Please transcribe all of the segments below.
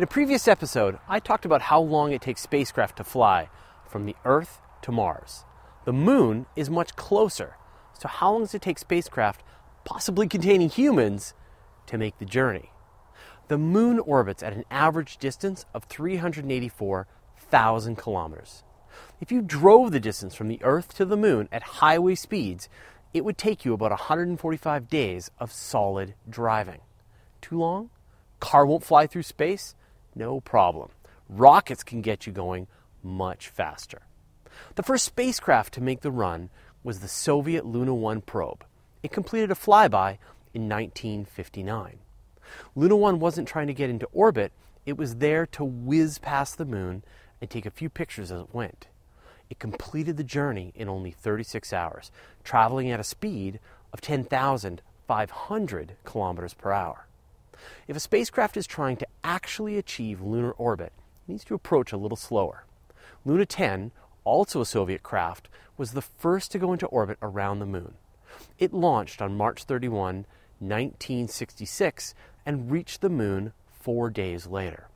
In a previous episode, I talked about how long it takes spacecraft to fly from the Earth to Mars. The moon is much closer, so how long does it take spacecraft, possibly containing humans, to make the journey? The moon orbits at an average distance of 384,000 kilometers. If you drove the distance from the Earth to the moon at highway speeds, it would take you about 145 days of solid driving. Too long? Car won't fly through space? No problem. Rockets can get you going much faster. The first spacecraft to make the run was the Soviet Luna 1 probe. It completed a flyby in 1959. Luna 1 wasn't trying to get into orbit, it was there to whiz past the moon and take a few pictures as it went. It completed the journey in only 36 hours, traveling at a speed of 10,500 kilometers per hour. If a spacecraft is trying to actually achieve lunar orbit, it needs to approach a little slower. Luna 10, also a Soviet craft, was the first to go into orbit around the moon. It launched on March 31, 1966, and reached the moon four days later.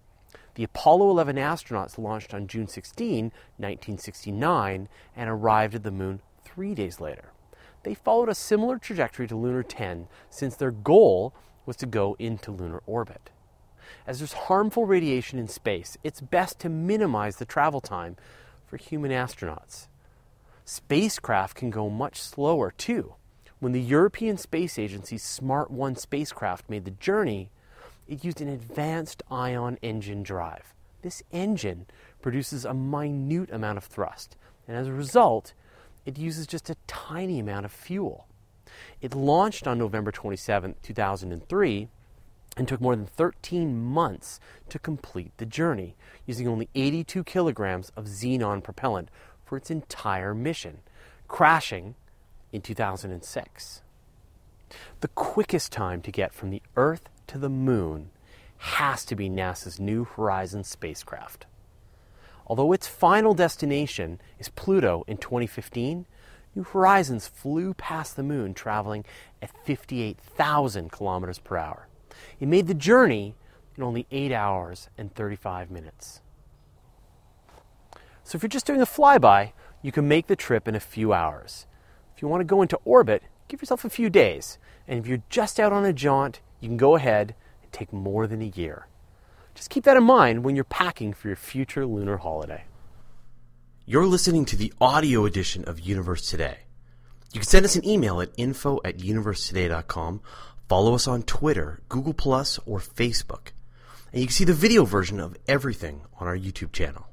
The Apollo 11 astronauts launched on June 16, 1969, and arrived at the moon three days later. They followed a similar trajectory to Luna 10 since their goal was to go into lunar orbit. As there's harmful radiation in space, it's best to minimize the travel time for human astronauts. Spacecraft can go much slower too. When the European Space Agency's Smart 1 spacecraft made the journey, it used an advanced ion engine drive. This engine produces a minute amount of thrust, and as a result, it uses just a tiny amount of fuel. It launched on November 27, 2003, and took more than 13 months to complete the journey, using only 82 kilograms of xenon propellant for its entire mission, crashing in 2006. The quickest time to get from the Earth to the moon has to be NASA's New Horizons spacecraft. Although its final destination is Pluto in 2015, New Horizons flew past the moon traveling at 58,000 kilometers per hour. It made the journey in only 8 hours and 35 minutes. So if you're just doing a flyby, you can make the trip in a few hours. If you want to go into orbit, give yourself a few days. And if you're just out on a jaunt, you can go ahead and take more than a year. Just keep that in mind when you're packing for your future lunar holiday. You're listening to the audio edition of Universe Today. You can send us an email at info at universetoday.com, follow us on Twitter, Google or Facebook. And you can see the video version of everything on our YouTube channel.